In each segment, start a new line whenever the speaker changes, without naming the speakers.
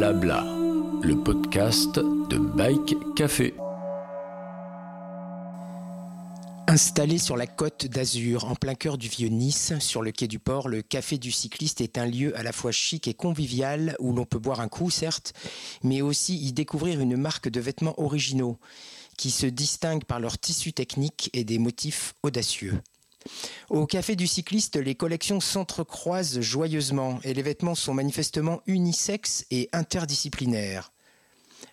Blabla, le podcast de Bike Café.
Installé sur la côte d'Azur, en plein cœur du vieux Nice, sur le quai du port, le Café du Cycliste est un lieu à la fois chic et convivial où l'on peut boire un coup, certes, mais aussi y découvrir une marque de vêtements originaux qui se distinguent par leur tissu technique et des motifs audacieux. Au Café du Cycliste, les collections s'entrecroisent joyeusement et les vêtements sont manifestement unisexes et interdisciplinaires.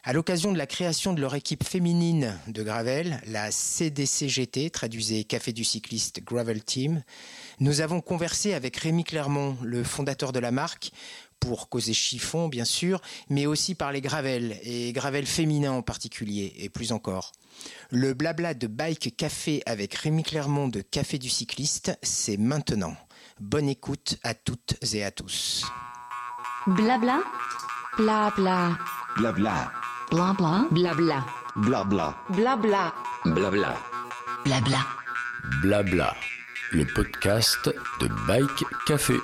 À l'occasion de la création de leur équipe féminine de Gravel, la CDCGT, traduisez Café du Cycliste Gravel Team, nous avons conversé avec Rémi Clermont, le fondateur de la marque, pour causer chiffon bien sûr, mais aussi par les gravels, et gravels féminins en particulier, et plus encore. Le blabla de Bike Café avec Rémi Clermont de Café du Cycliste, c'est maintenant. Bonne écoute à toutes et à tous.
Blabla? Blabla.
Blabla.
Blabla? Blabla.
Blabla.
Blabla.
Blabla.
Blabla.
Blabla, le podcast de Bike Café.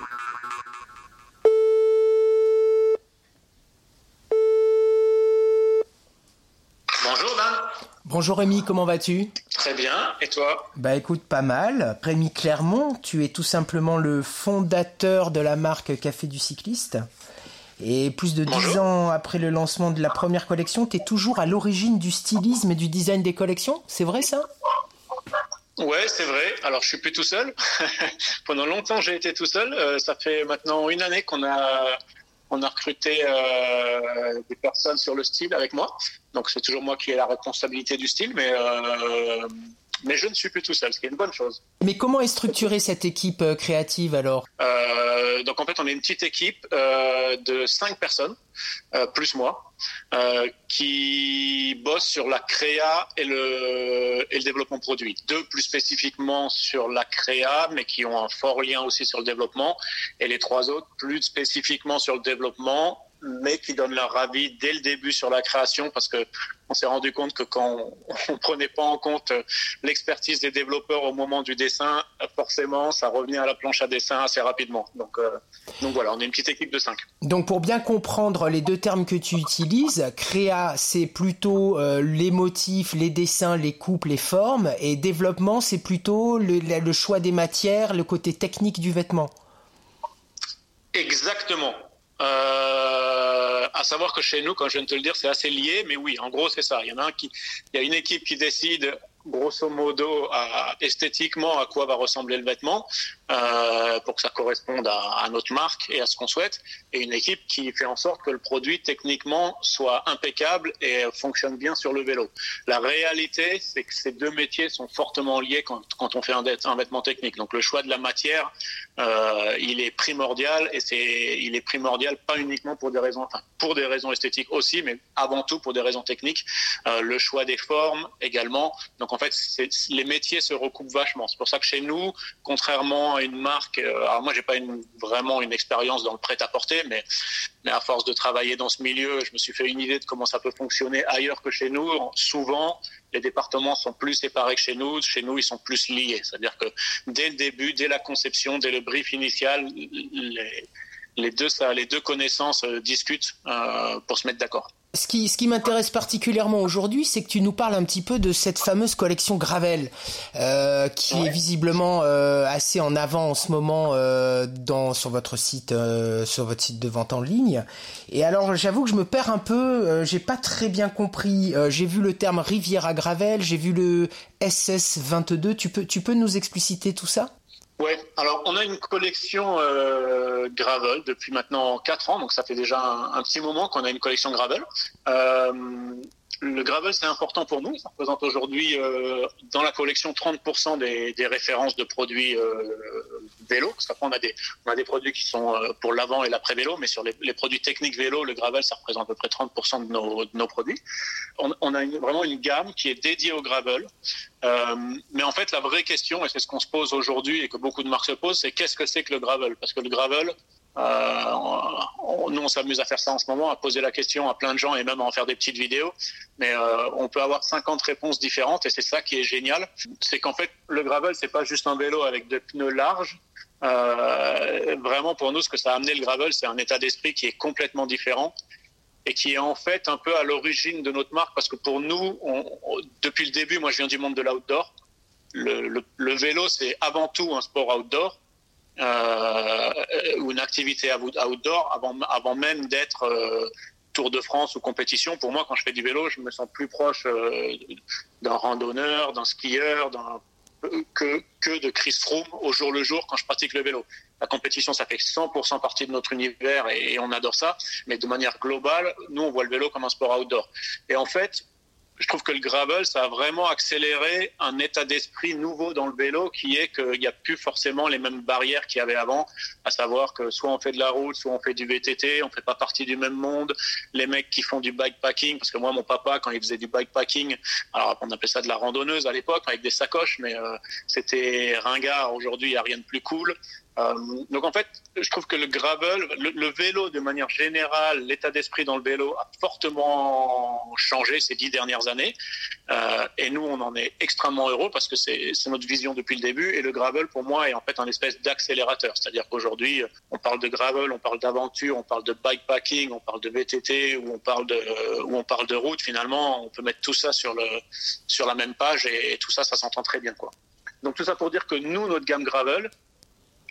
Bonjour Dan,
Bonjour Rémi, comment vas-tu?
Très bien, et toi?
Bah écoute, pas mal. Rémi Clermont, tu es tout simplement le fondateur de la marque Café du Cycliste. Et plus de dix ans après le lancement de la première collection, tu es toujours à l'origine du stylisme et du design des collections? C'est vrai ça?
Ouais, c'est vrai. Alors, je suis plus tout seul. Pendant longtemps, j'ai été tout seul. Euh, ça fait maintenant une année qu'on a on a recruté euh, des personnes sur le style avec moi. Donc, c'est toujours moi qui ai la responsabilité du style, mais euh, mais je ne suis plus tout seul, ce qui est une bonne chose.
Mais comment est structurée cette équipe euh, créative alors?
Donc en fait, on est une petite équipe euh, de cinq personnes, euh, plus moi, euh, qui bossent sur la créa et le, et le développement produit. Deux plus spécifiquement sur la créa, mais qui ont un fort lien aussi sur le développement, et les trois autres plus spécifiquement sur le développement mais qui donnent leur avis dès le début sur la création parce que on s'est rendu compte que quand on, on prenait pas en compte l'expertise des développeurs au moment du dessin, forcément, ça revenait à la planche à dessin assez rapidement. Donc, euh, donc voilà, on est une petite équipe de cinq.
Donc pour bien comprendre les deux termes que tu utilises, créa c'est plutôt euh, les motifs, les dessins, les coupes, les formes, et développement c'est plutôt le, le choix des matières, le côté technique du vêtement.
Exactement. Euh, à savoir que chez nous, quand je viens de te le dire, c'est assez lié, mais oui, en gros, c'est ça. Il y en a qui, il y a une équipe qui décide grosso modo esthétiquement à quoi va ressembler le vêtement euh, pour que ça corresponde à, notre marque et à ce qu'on souhaite et une équipe qui fait en sorte que le produit techniquement soit impeccable et fonctionne bien sur le vélo. La réalité, c'est que ces deux métiers sont fortement liés quand, on fait un, vêtement technique. Donc le choix de la matière, euh, il est primordial et c'est il est primordial pas uniquement pour des raisons enfin pour des raisons esthétiques aussi, mais avant tout pour des raisons techniques. Euh, le choix des formes également. Donc en fait, les métiers se recoupent vachement. C'est pour ça que chez nous, contrairement une marque, euh, alors moi j'ai pas vraiment une expérience dans le prêt-à-porter, mais, à force de travailler dans ce milieu, je me suis fait une idée de comment ça peut fonctionner ailleurs que chez nous. Souvent, les départements sont plus séparés que chez nous. Chez nous, ils sont plus liés. C'est-à-dire que dès le début, dès la conception, dès le brief initial, les deux connaissances euh, discutent euh, pour se mettre d'accord.
Ce qui, ce qui m'intéresse particulièrement aujourd'hui, c'est que tu nous parles un petit peu de cette fameuse collection Gravel, euh, qui ouais. est visiblement euh, assez en avant en ce moment euh, dans, sur votre site, euh, sur votre site de vente en ligne. Et alors, j'avoue que je me perds un peu. euh, j'ai pas très bien compris. Euh, j'ai vu le terme Riviera Gravel, j'ai vu le SS22. Tu peux, tu peux nous expliciter tout ça?
Ouais, alors on a une collection euh, Gravel depuis maintenant 4 ans, donc ça fait déjà un, un petit moment qu'on a une collection Gravel. Euh, le gravel, c'est important pour nous. Ça représente aujourd'hui euh, dans la collection 30% des, références de produits euh, vélo. Parce qu'après, on a des, produits qui sont euh, pour l'avant et l'après vélo, mais sur les, produits techniques vélo, le gravel, ça représente à peu près 30% de nos, produits. On, a vraiment une gamme qui est dédiée au gravel. Euh, mais en fait, la vraie question, et c'est ce qu'on se pose aujourd'hui et que beaucoup de marques se posent, c'est qu'est-ce que c'est que le gravel? Parce que le gravel, on, nous, on s'amuse à faire ça en ce moment, à poser la question à plein de gens et même à en faire des petites vidéos. Mais euh, on peut avoir 50 réponses différentes et c'est ça qui est génial. C'est qu'en fait, le gravel, c'est pas juste un vélo avec des pneus larges. Euh, vraiment, pour nous, ce que ça a amené le gravel, c'est un état d'esprit qui est complètement différent. et qui est en fait un peu à l'origine de notre marque parce que pour nous, depuis le début, moi je viens du monde de l'outdoor. Le, le, le, vélo, c'est avant tout un sport outdoor euh, ou une activité outdoor avant, avant même d'être euh, Tour de France ou compétition. Pour moi, quand je fais du vélo, je me sens plus proche euh, d'un randonneur, d'un skieur, que, que de Chris Froome au jour le jour quand je pratique le vélo. La compétition, ça fait 100% partie de notre univers et, et, on adore ça. Mais de manière globale, nous, on voit le vélo comme un sport outdoor. Et en fait, je trouve que le gravel, ça a vraiment accéléré un état d'esprit nouveau dans le vélo qui est qu'il n'y a plus forcément les mêmes barrières qu'il y avait avant, à savoir que soit on fait de la route, soit on fait du VTT, on fait pas partie du même monde. Les mecs qui font du bikepacking, parce que moi, mon papa, quand il faisait du bikepacking, alors on appelait ça de la randonneuse à l'époque, avec des sacoches, mais euh, c'était ringard. Aujourd'hui, il n'y a rien de plus cool. Euh, donc en fait, je trouve que le gravel, le, vélo de manière générale, l'état d'esprit dans le vélo a fortement changé ces dix dernières années. Euh, et nous, on en est extrêmement heureux parce que c'est notre vision depuis le début. Et le gravel, pour moi, est en fait un espèce d'accélérateur. C'est-à-dire qu'aujourd'hui, on parle de gravel, on parle d'aventure, on parle de bikepacking, on parle de VTT, ou on parle de, euh, on parle de route. Finalement, on peut mettre tout ça sur, le, sur la même page et, et tout ça, ça s'entend très bien. Quoi. Donc tout ça pour dire que nous, notre gamme gravel,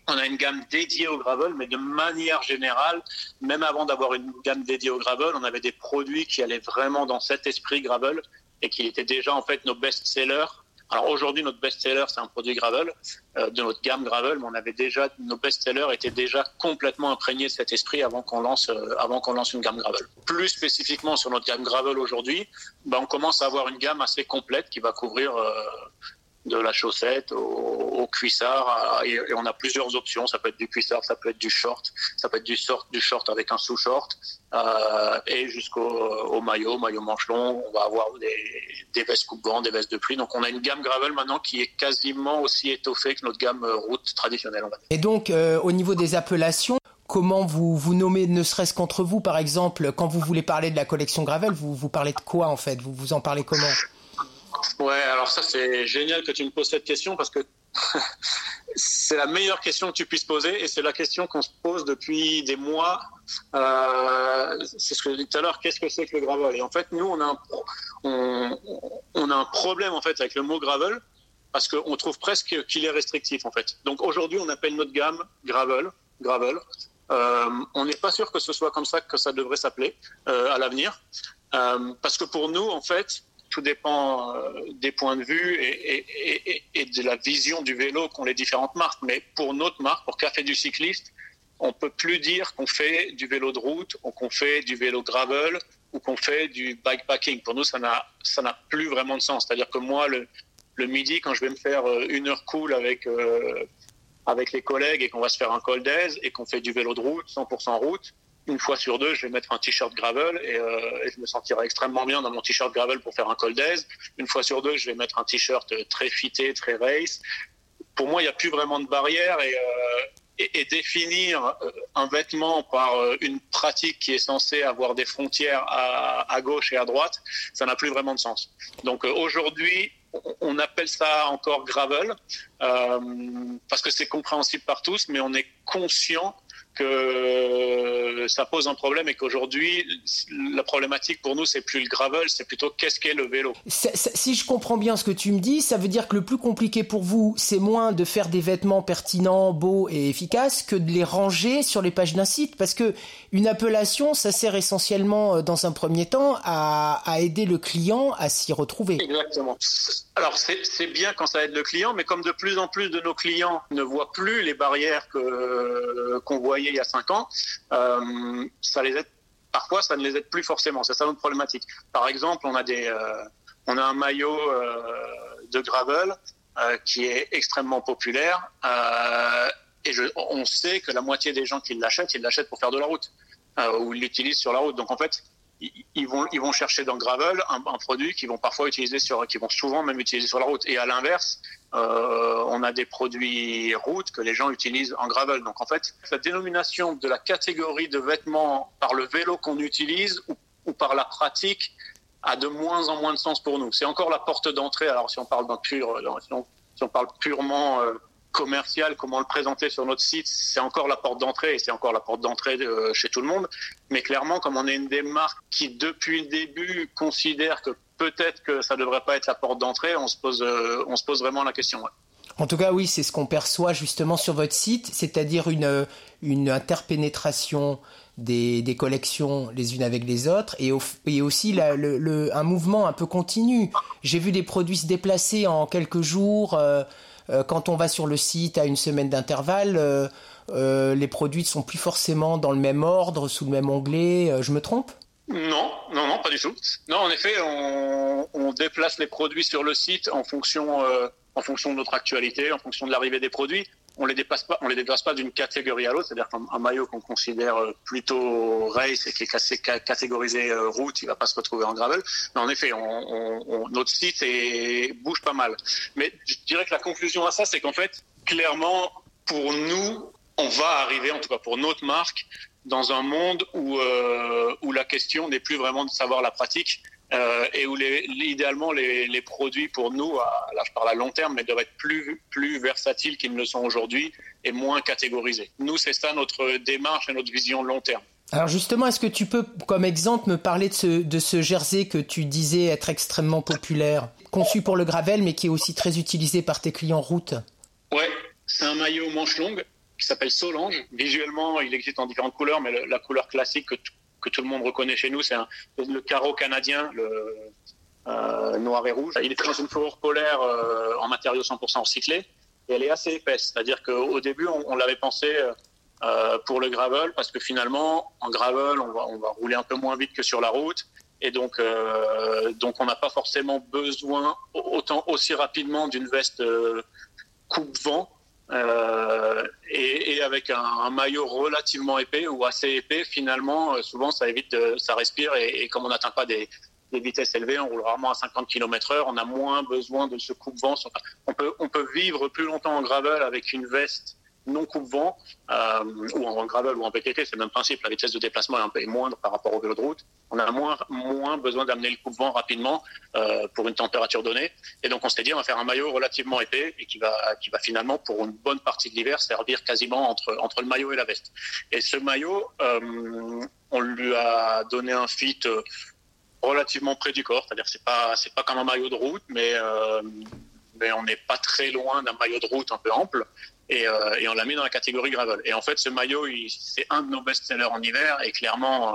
on a une gamme dédiée au gravel, mais de manière générale, même avant d'avoir une gamme dédiée au gravel, on avait des produits qui allaient vraiment dans cet esprit gravel et qui étaient déjà en fait nos best-sellers. Alors aujourd'hui, notre best-seller, c'est un produit gravel, euh, de notre gamme gravel, mais on avait déjà, nos best-sellers étaient déjà complètement imprégnés de cet esprit avant qu'on lance, euh, avant qu'on lance une gamme gravel. Plus spécifiquement sur notre gamme gravel aujourd'hui, ben, on commence à avoir une gamme assez complète qui va couvrir euh, de la chaussette au, cuissard et, on a plusieurs options. Ça peut être du cuissard ça peut être du short ça peut être du short du short avec un sous short euh, et jusqu'au au maillot maillot manche long on va avoir des, des vestes coupe vent des vestes de pluie. Donc on a une gamme gravel maintenant qui est quasiment aussi étoffée que notre gamme route traditionnelle
et donc euh, au niveau des appellations comment vous vous nommez ne serait-ce qu'entre vous? Par exemple quand vous voulez parler de la collection gravel vous vous parlez de quoi en fait? Vous vous en parlez comment?
Ouais, alors ça c'est génial que tu me poses cette question parce que c'est la meilleure question que tu puisses poser et c'est la question qu'on se pose depuis des mois. Euh, c'est ce que je dis tout à l'heure, qu'est-ce que c'est que le gravel? Et en fait, nous, on a, un, on, a un problème en fait avec le mot gravel parce qu'on trouve presque qu'il est restrictif en fait. Donc aujourd'hui, on appelle notre gamme gravel, gravel. Euh, on n'est pas sûr que ce soit comme ça que ça devrait s'appeler euh, à l'avenir, parce que pour nous, en fait, tout dépend euh, des points de vue et, de la vision du vélo qu'ont les différentes marques. Mais pour notre marque, pour Café du cycliste, on peut plus dire qu'on fait du vélo de route ou qu'on fait du vélo gravel ou qu'on fait du bikepacking. Pour nous, ça n'a plus vraiment de sens. C'est-à-dire que moi, le, le midi, quand je vais me faire euh, une heure cool avec euh, avec les collègues et qu'on va se faire un col d'aise et qu'on fait du vélo de route, 100% route, une fois sur deux, je vais mettre un t-shirt gravel et, euh, et, je me sentirai extrêmement bien dans mon t-shirt gravel pour faire un col d'aise. Une fois sur deux, je vais mettre un t-shirt très fité, très race. Pour moi, il n'y a plus vraiment de barrière et, euh, et, définir un vêtement par une pratique qui est censée avoir des frontières à, à gauche et à droite, ça n'a plus vraiment de sens. Donc euh, aujourd'hui, on appelle ça encore gravel euh, parce que c'est compréhensible par tous, mais on est conscient que ça pose un problème et qu'aujourd'hui, la problématique pour nous, c'est plus le gravel, c'est plutôt qu'est-ce qu'est le vélo.
Si je comprends bien ce que tu me dis, ça veut dire que le plus compliqué pour vous, c'est moins de faire des vêtements pertinents, beaux et efficaces que de les ranger sur les pages d'un site. Parce que une appellation, ça sert essentiellement, dans un premier temps, à, à aider le client à s'y retrouver.
Exactement. Alors, c'est bien quand ça aide le client, mais comme de plus en plus de nos clients ne voient plus les barrières qu'on voyait il y a cinq ans, euh, ça les aide. Parfois, ça ne les aide plus forcément. C'est ça notre problématique. Par exemple, on a des, euh, on a un maillot euh, de gravel qui est extrêmement populaire et je, on sait que la moitié des gens qui l'achètent, ils l'achètent pour faire de la route ou ils l'utilisent sur la route. Donc en fait, ils vont, ils vont chercher dans gravel un, un, produit qu'ils vont parfois utiliser sur, qui vont souvent même utiliser sur la route. Et à l'inverse, euh, on a des produits route que les gens utilisent en gravel. Donc en fait, la dénomination de la catégorie de vêtements par le vélo qu'on utilise ou, par la pratique a de moins en moins de sens pour nous. C'est encore la porte d'entrée. Alors si on parle pur, si on, si on, parle purement euh, commercial, comment le présenter sur notre site, c'est encore la porte d'entrée et c'est encore la porte d'entrée euh, chez tout le monde. Mais clairement, comme on est une des marques qui, depuis le début, considère que peut-être que ça devrait pas être la porte d'entrée, on se pose, euh, on se pose vraiment la question.
En tout cas, oui, c'est ce qu'on perçoit justement sur votre site, c'est-à-dire une, une interpénétration des, des, collections les unes avec les autres et, et aussi un mouvement un peu continu. J'ai vu des produits se déplacer en quelques jours. Euh, euh, quand on va sur le site à une semaine d'intervalle, euh, euh, les produits ne sont plus forcément dans le même ordre, sous le même onglet. je me trompe?
Non, non, non, pas du tout. Non, en effet, on, déplace les produits sur le site en fonction de notre actualité, en fonction de l'arrivée des produits on les déplace pas, on les déplace pas d'une catégorie à l'autre. C'est-à-dire qu'un maillot qu'on considère euh, plutôt race et qui est catégorisé euh, route, il va pas se retrouver en gravel. Mais en effet, on, notre site est, bouge pas mal. Mais je dirais que la conclusion à ça, c'est qu'en fait, clairement, pour nous, on va arriver, en tout cas pour notre marque, dans un monde où, euh, où la question n'est plus vraiment de savoir la pratique, euh, et où les, idéalement les, les, produits pour nous, là je parle à long terme, mais doivent être plus, plus versatiles qu'ils ne le sont aujourd'hui et moins catégorisés. Nous, c'est ça notre démarche et notre vision long terme.
Alors justement, est-ce que tu peux, comme exemple, me parler de ce, de ce jersey que tu disais être extrêmement populaire, conçu pour le gravel, mais qui est aussi très utilisé par tes clients route?
Ouais, c'est un maillot manche longue qui s'appelle Solange. Visuellement, il existe en différentes couleurs, mais la couleur classique que que tout le monde reconnaît chez nous, c'est le carreau canadien, le euh, noir et rouge. Il est dans une fourrure polaire euh, en matériaux 100% recyclés et elle est assez épaisse. C'est-à-dire qu'au début, on, l'avait pensé euh, pour le gravel parce que finalement, en gravel, on va, on va rouler un peu moins vite que sur la route. Et donc, donc on n'a pas forcément besoin autant aussi rapidement d'une veste coupe-vent euh, et, avec un, maillot relativement épais ou assez épais, finalement, euh, souvent ça évite, de, ça respire et, et comme on n'atteint pas des, des, vitesses élevées, on roule rarement à 50 km/h, on a moins besoin de ce coupe-vent. On peut, on peut vivre plus longtemps en gravel avec une veste non coupe-vent, euh, ou en gravel ou en PTT, c'est le même principe, la vitesse de déplacement est un peu moindre par rapport au vélo de route. On a moins, moins besoin d'amener le coupe-vent rapidement euh, pour une température donnée. Et donc on s'est dit, on va faire un maillot relativement épais et qui va, qui va finalement, pour une bonne partie de l'hiver, servir quasiment entre, entre le maillot et la veste. Et ce maillot, euh, on lui a donné un fit relativement près du corps, c'est-à-dire c'est pas, c'est pas comme un maillot de route, mais, mais on n'est pas très loin d'un maillot de route un peu ample et, euh, et on l'a mis dans la catégorie gravel. Et en fait, ce maillot, c'est un de nos best-sellers en hiver et clairement,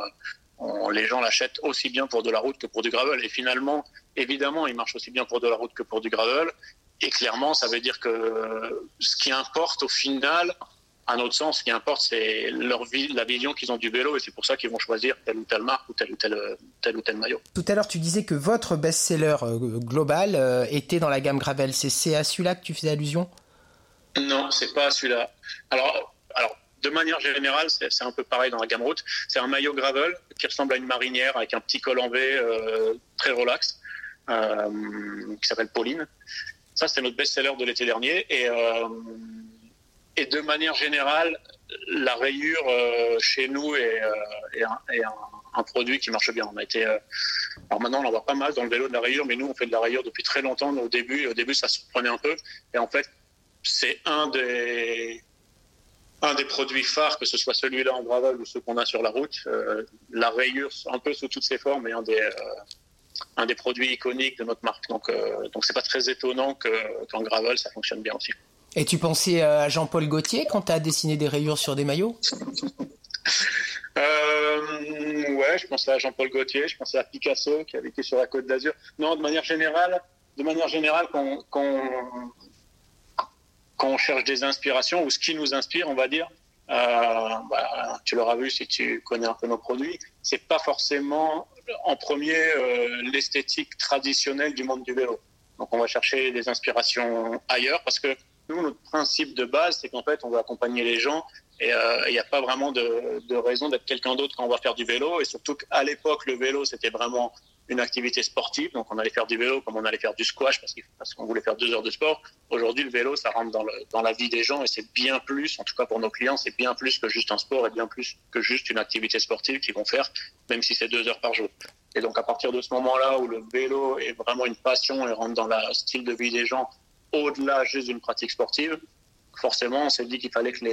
euh, les gens l'achètent aussi bien pour de la route que pour du gravel. Et finalement, évidemment, il marche aussi bien pour de la route que pour du gravel. Et clairement, ça veut dire que ce qui importe au final, à notre sens, ce qui importe, c'est leur la vision qu'ils ont du vélo, et c'est pour ça qu'ils vont choisir telle ou telle marque ou tel ou tel, tel ou tel maillot.
Tout à l'heure, tu disais que votre best-seller euh, global était dans la gamme Gravel. C'est à celui-là que tu faisais allusion?
Non, c'est pas celui-là. Alors, alors, de manière générale, c'est un peu pareil dans la gamme route. C'est un maillot gravel qui ressemble à une marinière avec un petit col en V euh, très relax, euh, qui s'appelle Pauline. Ça, c'est notre best-seller de l'été dernier. Et, euh, et de manière générale, la rayure chez nous est, un, un, produit qui marche bien. On a été, alors maintenant, on en voit pas mal dans le vélo de la rayure, mais nous, on fait de la rayure depuis très longtemps. Au début, au début, ça se prenait un peu. Et en fait, c'est un des, un des produits phares, que ce soit celui-là en gravel ou ceux qu'on a sur la route. Euh, la rayure, un peu sous toutes ses formes, est un des, euh, un des produits iconiques de notre marque. Donc, euh, donc c'est pas très étonnant que, qu'en gravel, ça fonctionne bien aussi.
Et tu pensais à Jean-Paul Gaultier quand tu as dessiné des rayures sur des maillots?
Euh, Ouais, je pensais à Jean-Paul Gaultier, je pensais à Picasso qui a vécu sur la Côte d'Azur. Non, de manière générale, de manière générale, qu'on, qu'on quand on cherche des inspirations ou ce qui nous inspire, on va dire, euh, bah, tu l'auras vu si tu connais un peu nos produits, c'est pas forcément en premier euh, l'esthétique traditionnelle du monde du vélo. Donc on va chercher des inspirations ailleurs parce que nous, notre principe de base, c'est qu'en fait, on veut accompagner les gens et il euh, n'y a pas vraiment de, de raison d'être quelqu'un d'autre quand on va faire du vélo. Et surtout qu'à l'époque, le vélo, c'était vraiment une activité sportive. Donc, on allait faire du vélo comme on allait faire du squash parce qu'on voulait faire deux heures de sport. Aujourd'hui, le vélo, ça rentre dans, la vie des gens et c'est bien plus, en tout cas pour nos clients, c'est bien plus que juste un sport et bien plus que juste une activité sportive qu'ils vont faire, même si c'est deux heures par jour. Et donc, à partir de ce moment-là où le vélo est vraiment une passion et rentre dans le style de vie des gens au-delà juste d'une pratique sportive, forcément, on s'est dit qu'il fallait que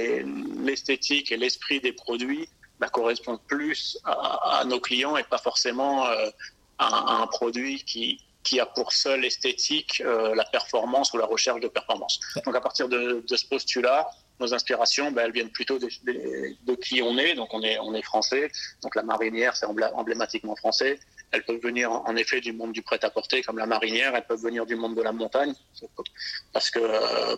l'esthétique et l'esprit des produits bah, correspondent plus à, nos clients et pas forcément euh, à, un produit qui, qui a pour seule esthétique euh, la performance ou la recherche de performance. Donc à partir de, de ce postulat, nos inspirations, ben, elles viennent plutôt de, de, qui on est. Donc on est, on est français. Donc la marinière, c'est emblématiquement français. Elles peuvent venir en effet du monde du prêt-à-porter, comme la marinière. Elles peuvent venir du monde de la montagne, parce que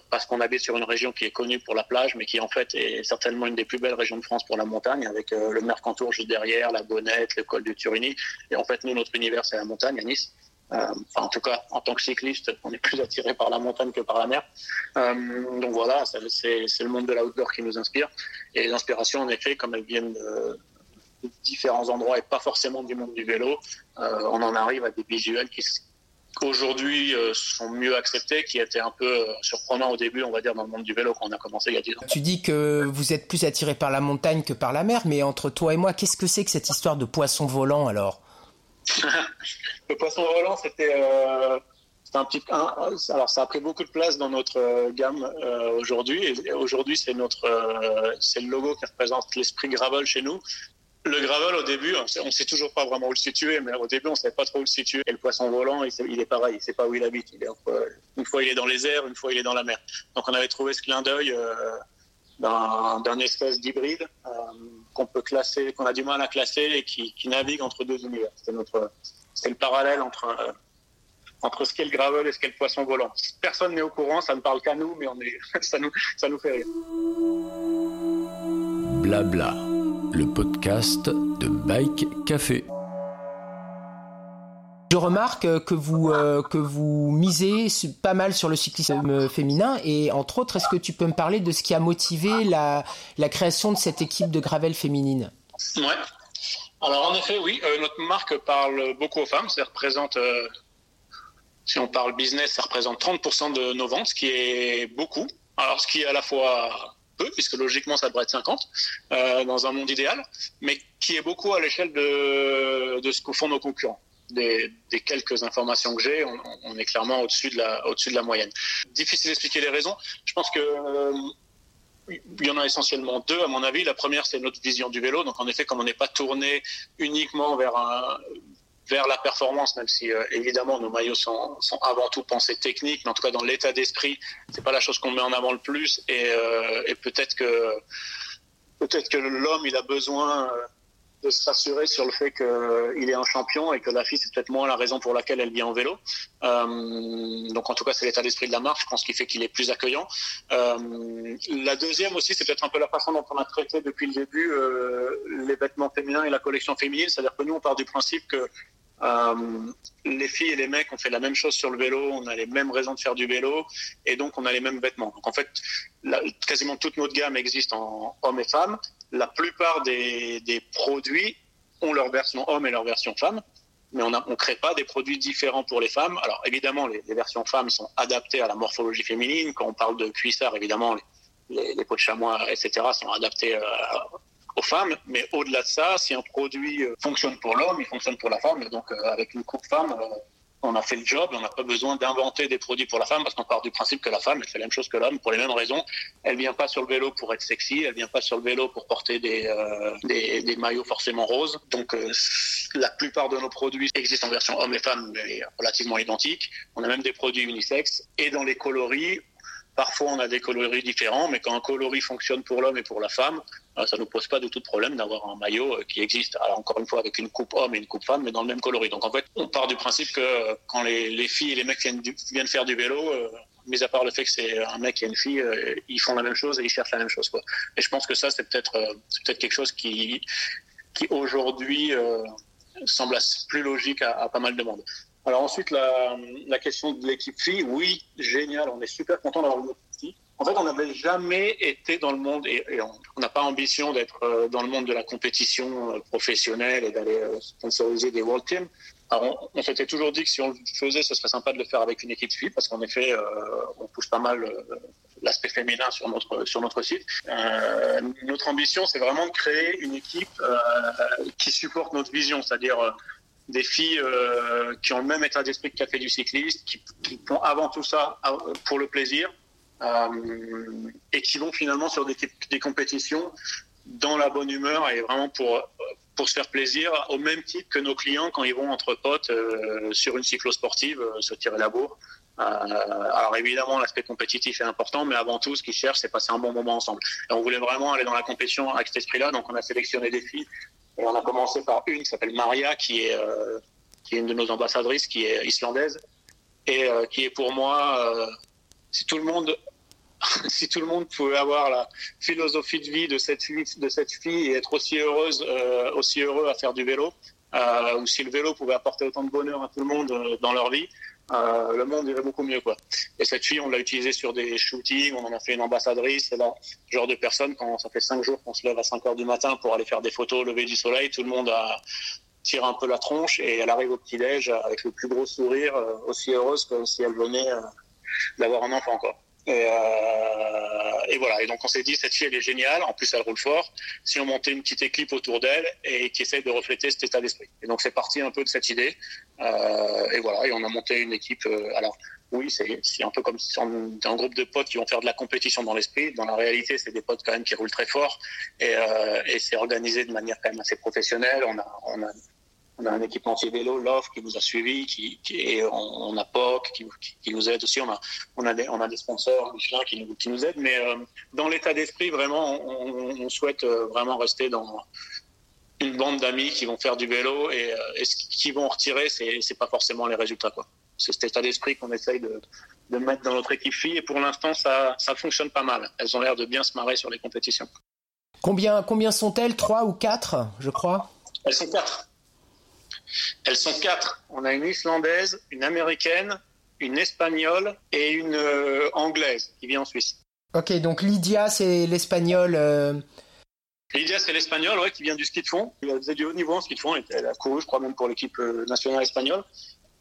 parce qu'on habite sur une région qui est connue pour la plage, mais qui en fait est certainement une des plus belles régions de France pour la montagne, avec euh, le Mercantour juste derrière, la Bonnette, le col du Turini. Et en fait, nous, notre univers, c'est la montagne à Nice. Euh, en tout cas, en tant que cycliste, on est plus attiré par la montagne que par la mer. Euh, donc voilà, c'est le monde de l'outdoor qui nous inspire. Et les inspirations, en effet, comme elles viennent de, différents endroits et pas forcément du monde du vélo, euh, on en arrive à des visuels qui aujourd'hui sont mieux acceptés, qui étaient un peu surprenants au début, on va dire, dans le monde du vélo quand on a commencé il y a 10 ans.
Tu dis que vous êtes plus attiré par la montagne que par la mer, mais entre toi et moi, qu'est-ce que c'est que cette histoire de poisson volant alors?
Le poisson volant, c'était euh, un petit. alors, ça a pris beaucoup de place dans notre euh, gamme euh, aujourd'hui. Et aujourd'hui, c'est notre, c'est le logo qui représente l'esprit gravel chez nous. Le gravel, au début, on sait toujours pas vraiment où le situer, mais au début, on savait pas trop où le situer. Et le poisson volant, il, est pareil, il sait pas où il habite. Est une fois, il est dans les airs, une fois, il est dans la mer. Donc, on avait trouvé ce clin d'œil d'un espèce d'hybride qu'on peut classer, qu'on a du mal à classer et qui, navigue entre deux univers. C'est notre, c'est le parallèle entre euh, entre ce qu'est le gravel et ce qu'est le poisson volant. Personne n'est au courant, ça ne parle qu'à nous, mais ça nous, ça nous fait rire.
Blabla, le podcast de Bike Café.
Je remarque que vous, euh, que vous misez pas mal sur le cyclisme féminin et entre autres, est-ce que tu peux me parler de ce qui a motivé la, la création de cette équipe de gravel féminine?
Ouais. Alors en effet, oui, euh, notre marque parle beaucoup aux femmes, ça représente, euh, si on parle business, ça représente 30% de nos ventes, ce qui est beaucoup. Alors ce qui est à la fois peu, puisque logiquement ça devrait être 50 dans un monde idéal, mais qui est beaucoup à l'échelle de, ce que font nos concurrents des, quelques informations que j'ai, on, est clairement au-dessus de, la, au-dessus de la moyenne. Difficile d'expliquer les raisons. Je pense que euh, il y en a essentiellement deux, à mon avis. La première, c'est notre vision du vélo. Donc, en effet, comme on n'est pas tourné uniquement vers un, vers la performance, même si euh, évidemment nos maillots sont, sont, avant tout pensés techniques, mais en tout cas dans l'état d'esprit, c'est pas la chose qu'on met en avant le plus. Et, euh, et peut-être que peut-être que l'homme il a besoin de se rassurer sur le fait qu'il euh, est un champion et que la fille, c'est peut-être moins la raison pour laquelle elle vient en vélo. Euh, donc en tout cas, c'est l'état d'esprit de la marque, je pense, qui fait qu'il est plus accueillant. Euh, la deuxième aussi, c'est peut-être un peu la façon dont on a traité depuis le début les vêtements féminins et la collection féminine. C'est-à-dire que nous, on part du principe que les filles et les mecs ont fait la même chose sur le vélo, on a les mêmes raisons de faire du vélo et donc on a les mêmes vêtements. Donc en fait, quasiment toute notre gamme existe en hommes et femmes la plupart des, produits ont leur version homme et leur version femme, mais on ne crée pas des produits différents pour les femmes. Alors évidemment, les, versions femmes sont adaptées à la morphologie féminine. Quand on parle de cuissard, évidemment, les, les, peaux de chamois, etc., sont adaptés euh, aux femmes. Mais au-delà de ça, si un produit euh, fonctionne pour l'homme, il fonctionne pour la femme. Et donc, euh, avec une coupe femme, on a fait le job, on n'a pas besoin d'inventer des produits pour la femme parce qu'on part du principe que la femme, elle fait la même chose que l'homme pour les mêmes raisons. Elle vient pas sur le vélo pour être sexy, elle vient pas sur le vélo pour porter des, euh, maillots forcément roses. Donc euh, la plupart de nos produits existent en version homme et femme, mais relativement identiques. On a même des produits unisexes. Et dans les coloris, Parfois, on a des coloris différents, mais quand un coloris fonctionne pour l'homme et pour la femme, euh, ça ne nous pose pas du tout de problème d'avoir un maillot euh, qui existe. Alors, encore une fois, avec une coupe homme et une coupe femme, mais dans le même coloris. Donc, en fait, on part du principe que euh, quand les, filles et les mecs viennent, faire du vélo, mis à part le fait que c'est un mec et une fille, ils font la même chose et ils cherchent la même chose. Et je pense que ça, c'est peut-être peut quelque chose qui, qui aujourd'hui semble plus logique à, pas mal de monde. Alors ensuite, la, question de l'équipe fille, oui, génial, on est super content d'avoir une équipe En fait, on n'avait jamais été dans le monde, et, on n'a pas ambition d'être euh, dans le monde de la compétition euh, professionnelle et d'aller euh, sponsoriser des World Teams. Alors, on, s'était toujours dit que si on le faisait, ce serait sympa de le faire avec une équipe fille, parce qu'en effet, on pousse pas mal l'aspect féminin sur notre sur notre site. notre ambition, c'est vraiment de créer une équipe qui supporte notre vision, c'est-à-dire des filles euh, qui ont le même état d'esprit que Café du cycliste, qui, font avant tout ça pour le plaisir, euh, et qui vont finalement sur des, compétitions dans la bonne humeur et vraiment pour se faire plaisir, au même titre que nos clients quand ils vont entre potes euh, sur une cyclosportive euh, se tirer la bourre. Euh, alors évidemment, l'aspect compétitif est important, mais avant tout, ce qu'ils cherchent, c'est passer un bon moment ensemble. Et on voulait vraiment aller dans la compétition avec cet esprit-là, donc on a sélectionné des filles. Et on a commencé par une qui s'appelle Maria, qui est, euh, qui est une de nos ambassadrices, qui est islandaise, et euh, qui est pour moi, si tout le monde si tout le monde pouvait avoir la philosophie de vie de cette fille, de cette fille et être aussi heureuse, aussi heureux à faire du vélo, ou si le vélo pouvait apporter autant de bonheur à tout le monde dans leur vie, euh, le monde irait beaucoup mieux, quoi. Et cette fille, on l'a utilisée sur des shootings, on en a fait une ambassadrice, c'est là, genre de personne, quand ça fait cinq jours qu'on se lève à 5 heures du matin pour aller faire des photos au lever du soleil, tout le monde a tire un peu la tronche et elle arrive au petit-déj avec le plus gros sourire, euh, aussi heureuse que si elle venait euh, d'avoir un enfant, quoi. Et, euh, et, voilà. Et donc on s'est dit cette fille elle est géniale. En plus elle roule fort. Si on montait une petite équipe autour d'elle et qui essaie de refléter cet état d'esprit. Et donc c'est parti un peu de cette idée. Euh, et voilà. Et on a monté une équipe. Euh, alors oui, c'est un peu comme si on un groupe de potes qui vont faire de la compétition dans l'esprit. Dans la réalité, c'est des potes quand même qui roulent très fort et, euh, c'est organisé de manière quand même assez professionnelle. On a, on a on un équipementier vélo, Love, qui nous a suivis, qui, qui et on, a POC, qui, nous aide aussi. On a, des, sponsors, Michelin, qui nous, qui nous aident. Mais dans l'état d'esprit, vraiment, on, souhaite vraiment rester dans une bande d'amis qui vont faire du vélo et, euh, et ce qu'ils vont retirer, c'est, c'est pas forcément les résultats. Quoi. C'est cet état d'esprit qu'on essaye de, de mettre dans notre équipe fille. Et pour l'instant, ça, ça fonctionne pas mal. Elles ont l'air de bien se marrer sur les compétitions.
Combien, combien sont-elles? Trois ou quatre, je crois?
Elles sont quatre. Elles sont quatre. On a une islandaise, une américaine, une espagnole et une euh, anglaise qui vit en Suisse.
Ok, donc Lydia, c'est l'espagnol. Euh...
Lydia, c'est l'espagnol, ouais, qui vient du ski de fond. Elle faisait du haut niveau en ski de fond. Elle a couru, je crois, même pour l'équipe euh, nationale espagnole.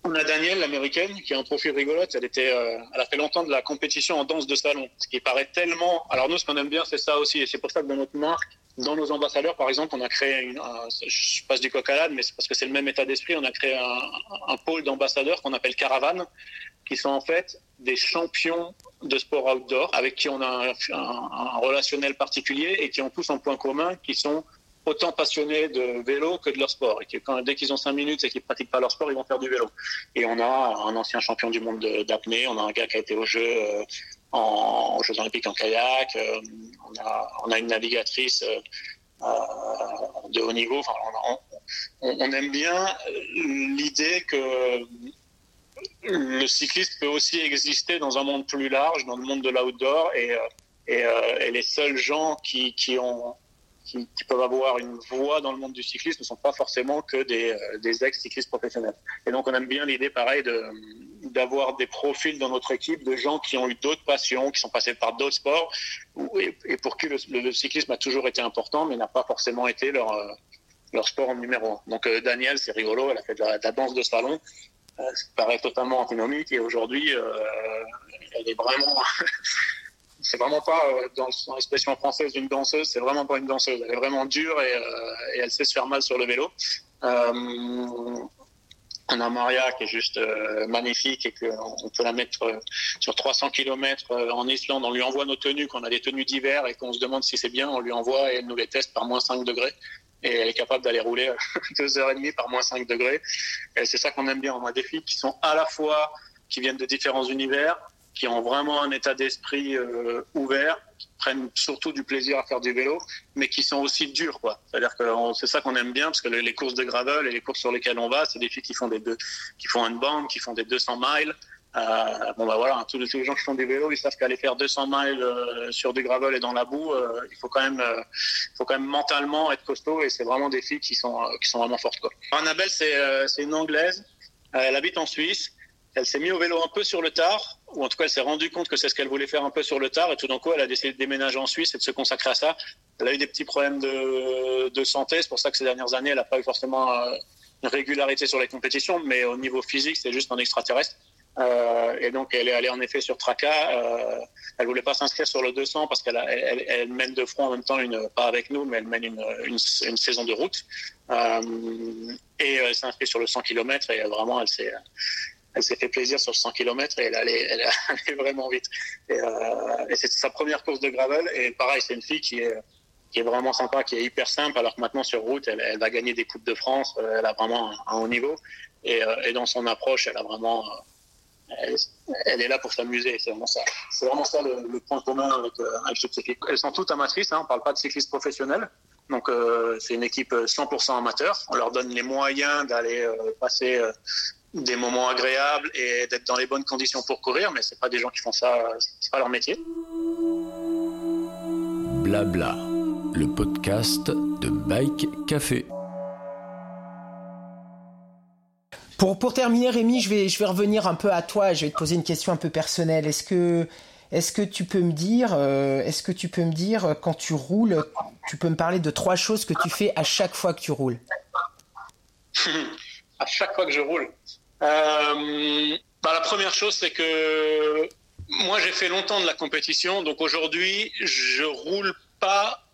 On a Danielle, l'américaine, qui a un profil rigolote. Elle était, euh, elle a fait longtemps de la compétition en danse de salon, ce qui paraît tellement. Alors nous, ce qu'on aime bien, c'est ça aussi, et c'est pour ça que dans notre marque, dans nos ambassadeurs, par exemple, on a créé, je passe du coq à l'âne, mais c'est parce que c'est le même état d'esprit. On a créé un, un pôle d'ambassadeurs qu'on appelle Caravane, qui sont en fait des champions de sport outdoor, avec qui on a un, relationnel particulier et qui ont tous un point commun, qui sont autant passionnés de vélo que de leur sport. Et que dès qu'ils ont cinq minutes et qu'ils pratiquent pas leur sport, ils vont faire du vélo. Et on a un ancien champion du monde d'apnée, on a un gars qui a été au jeu euh, aux Jeux Olympiques en kayak, euh, on, a, une navigatrice euh, de haut niveau. Enfin, on aime bien l'idée que le cyclisme peut aussi exister dans un monde plus large, dans le monde de l'outdoor, et, et, et les seuls gens qui, peuvent avoir une voix dans le monde du cyclisme ne sont pas forcément que des, euh, ex-cyclistes professionnels. Et donc on aime bien l'idée, pareil, d'avoir des profils dans notre équipe de gens qui ont eu d'autres passions, qui sont passés par d'autres sports, et, pour qui le, cyclisme a toujours été important, mais n'a pas forcément été leur, euh, sport en numéro un. Donc euh, Daniel, c'est rigolo, elle a fait de la danse de salon, euh, ça paraît totalement antinomique, et aujourd'hui, euh, elle est vraiment... c'est vraiment pas euh, dans, l'expression française d'une danseuse, c'est vraiment pas une danseuse. Elle est vraiment dure et, euh, elle sait se faire mal sur le vélo. On a Maria qui est juste magnifique et qu'on peut la mettre sur 300 km en Islande. On lui envoie nos tenues, qu'on a des tenues d'hiver et qu'on se demande si c'est bien, on lui envoie et elle nous les teste par moins 5 degrés. Et elle est capable d'aller rouler deux heures et demie par moins 5 degrés. Et c'est ça qu'on aime bien. On a des filles qui sont à la fois, qui viennent de différents univers, qui ont vraiment un état d'esprit euh, ouvert, qui prennent surtout du plaisir à faire du vélo, mais qui sont aussi durs, quoi. C'est-à-dire que c'est ça qu'on aime bien, parce que les, courses de gravel et les courses sur lesquelles on va, c'est des filles qui font des deux, qui font une bande, qui font des 200 miles. Euh, bon bah voilà, tous les, tous les gens qui font du vélo, ils savent qu'aller faire 200 miles euh, sur du gravel et dans la boue, euh, il faut quand même, faut quand même mentalement être costaud, et c'est vraiment des filles qui sont, qui sont vraiment fortes, quoi. Annabelle, c'est, c'est une anglaise. elle habite en Suisse elle s'est mise au vélo un peu sur le tard, ou en tout cas elle s'est rendue compte que c'est ce qu'elle voulait faire un peu sur le tard, et tout d'un coup elle a décidé de déménager en Suisse et de se consacrer à ça. Elle a eu des petits problèmes de, de santé, c'est pour ça que ces dernières années elle n'a pas eu forcément une régularité sur les compétitions, mais au niveau physique c'est juste un extraterrestre. Euh, et donc elle est allée en effet sur Traca. Euh, elle voulait pas s'inscrire sur le 200 parce qu'elle elle, mène de front en même temps une pas avec nous, mais elle mène une, une, saison de route. Euh, et elle s'est inscrite sur le 100 km et vraiment elle s'est elle s'est fait plaisir sur le 100 km et elle allait, elle allait vraiment vite. Et, euh, et c'était sa première course de gravel. Et pareil, c'est une fille qui est, qui est vraiment sympa, qui est hyper simple, alors que maintenant sur route, elle, elle va gagner des Coupes de France. euh, Elle a vraiment un, un haut niveau. Et, euh, et dans son approche, elle a vraiment. Euh, Elle, est là pour s'amuser, c'est vraiment ça. C'est vraiment ça le, point commun avec, euh, avec toutes ces. Elles sont toutes amatrices, hein, on parle pas de cyclistes professionnels. Donc euh, c'est une équipe 100% amateur. On leur donne les moyens d'aller euh, passer euh, des moments agréables et d'être dans les bonnes conditions pour courir, mais c'est pas des gens qui font ça, euh, c'est pas leur métier.
Blabla, le podcast de Bike Café.
Pour, terminer, Rémi, je vais, revenir un peu à toi. Je vais te poser une question un peu personnelle. Est-ce que, tu peux me dire, euh, est-ce que tu peux me dire euh, quand tu roules, tu peux me parler de trois choses que tu fais à chaque fois que tu roules?
À chaque fois que je roule. Euh, bah, la première chose, c'est que moi, j'ai fait longtemps de la compétition, donc aujourd'hui, je roule pas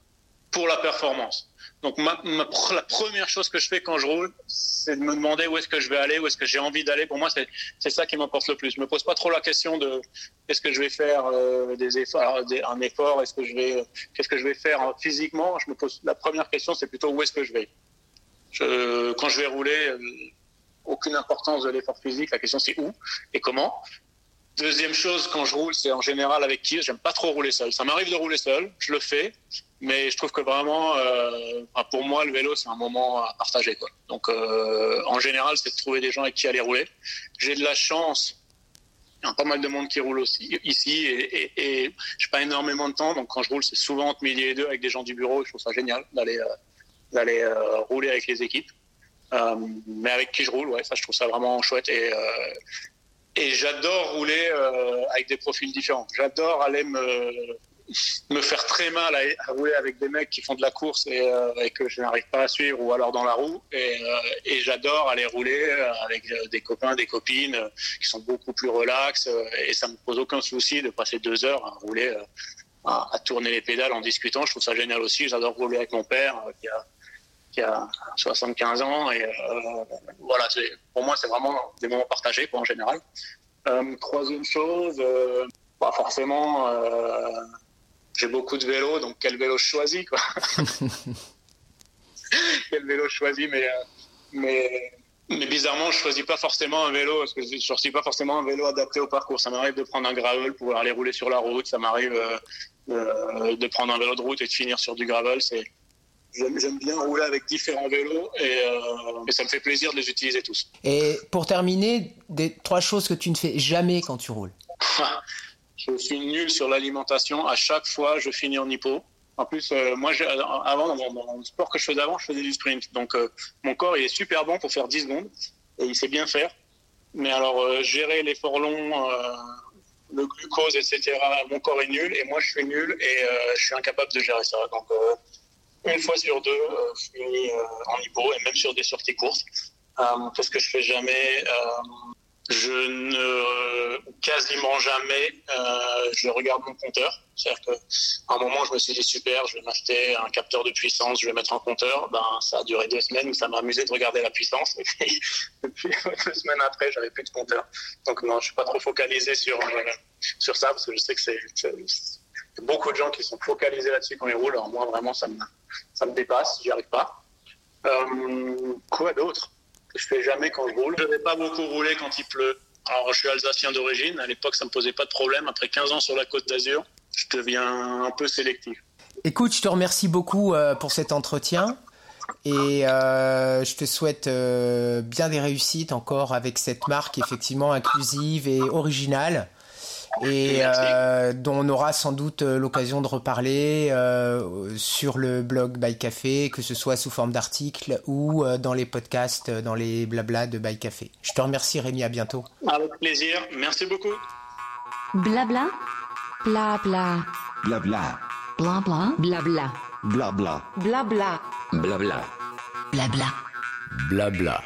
pour la performance. Donc la première chose que je fais quand je roule, c'est de me demander où est-ce que je vais aller, où est-ce que j'ai envie d'aller. Pour moi, c'est ça qui m'importe le plus. Je me pose pas trop la question de est-ce que je vais faire euh, un effort, est-ce que je vais, qu'est-ce que je vais faire euh, physiquement? Je me pose la première question, c'est plutôt où est-ce que je vais? Quand je vais rouler, euh, aucune importance de l'effort physique. La question c'est où et comment? Deuxième chose, quand je roule, c'est en général avec qui? J'aime pas trop rouler seul. Ça m'arrive de rouler seul, je le fais, mais je trouve que vraiment, euh, pour moi, le vélo c'est un moment à partager. Donc, euh, en général, c'est de trouver des gens avec qui aller rouler. J'ai de la chance. Il y a pas mal de monde qui roule aussi ici et, et, et j'ai pas énormément de temps. Donc, quand je roule, c'est souvent entre midi et deux avec des gens du bureau. Je trouve ça génial d'aller euh, d'aller rouler avec les équipes. Mais avec qui je roule, ouais, ça je trouve ça vraiment chouette et et j'adore rouler euh, avec des profils différents. J'adore aller me faire très mal à, rouler avec des mecs qui font de la course et, euh, et que je n'arrive pas à suivre ou alors dans la roue et, euh, j'adore aller rouler avec des copains, des copines qui sont beaucoup plus relax et ça me pose aucun souci de passer deux heures à rouler à, tourner les pédales en discutant. Je trouve ça génial aussi. J'adore rouler avec mon père qui a 75 ans. Et euh, voilà, pour moi, c'est vraiment des moments partagés, quoi, en général. Euh, troisième chose, euh, pas forcément. euh, j'ai beaucoup de vélos, donc quel vélo je choisis, quoi. quel vélo je choisis, mais, euh, mais, mais bizarrement, je choisis pas forcément un vélo, parce que je choisis pas forcément un vélo adapté au parcours. Ça m'arrive de prendre un gravel pour aller rouler sur la route, ça m'arrive de prendre un vélo de route et de finir sur du gravel. C'est J'aime bien rouler avec différents vélos et, euh, et ça me fait plaisir de les utiliser tous.
Et pour terminer, des trois choses que tu ne fais jamais quand tu roules.
je suis nul sur l'alimentation. À chaque fois, je finis en hypo. En plus, euh, moi, avant, dans mon sport que je faisais avant, je faisais du sprint. Donc, euh, mon corps, il est super bon pour faire 10 secondes et il sait bien faire. Mais alors, gérer l'effort long, le glucose, etc., mon corps est nul et moi, je suis nul et je suis incapable de gérer ça. Donc, une fois sur deux, euh, je finis euh, en hypo et même sur des sorties courtes. Euh, Qu'est-ce que je fais jamais Euh, Je ne quasiment jamais euh, je regarde mon compteur. C'est-à-dire qu'à un moment, je me suis dit super, je vais m'acheter un capteur de puissance, je vais mettre un compteur. Ben, ça a duré deux semaines où ça m'a amusé de regarder la puissance. Et puis, deux semaines après, j'avais plus de compteur. Donc non, je suis pas trop focalisé sur sur ça parce que je sais que c'est beaucoup de gens qui sont focalisés là-dessus quand ils roulent. Alors moi, vraiment, ça me ça me dépasse, j'y arrive pas. Euh, quoi d'autre? Que je fais jamais quand je roule. Je vais pas beaucoup rouler quand il pleut. Alors, je suis alsacien d'origine. À l'époque, ça me posait pas de problème. Après 15 ans sur la côte d'Azur, je deviens un peu sélectif.
Écoute, je te remercie beaucoup euh, pour cet entretien et euh, je te souhaite euh, bien des réussites encore avec cette marque effectivement inclusive et originale et euh, dont on aura sans doute euh, l'occasion de reparler euh, sur le blog By Café, que ce soit sous forme d'articles ou euh, dans les podcasts, euh, dans les blabla de By Café. Je te remercie Rémi, à bientôt.
Avec plaisir. Merci beaucoup.
Blabla. Blabla.
Blabla.
Blabla. Blabla.
Blabla.
Blabla.
Blabla,
Blabla.
blabla,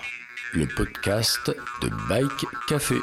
le podcast de Bike Café.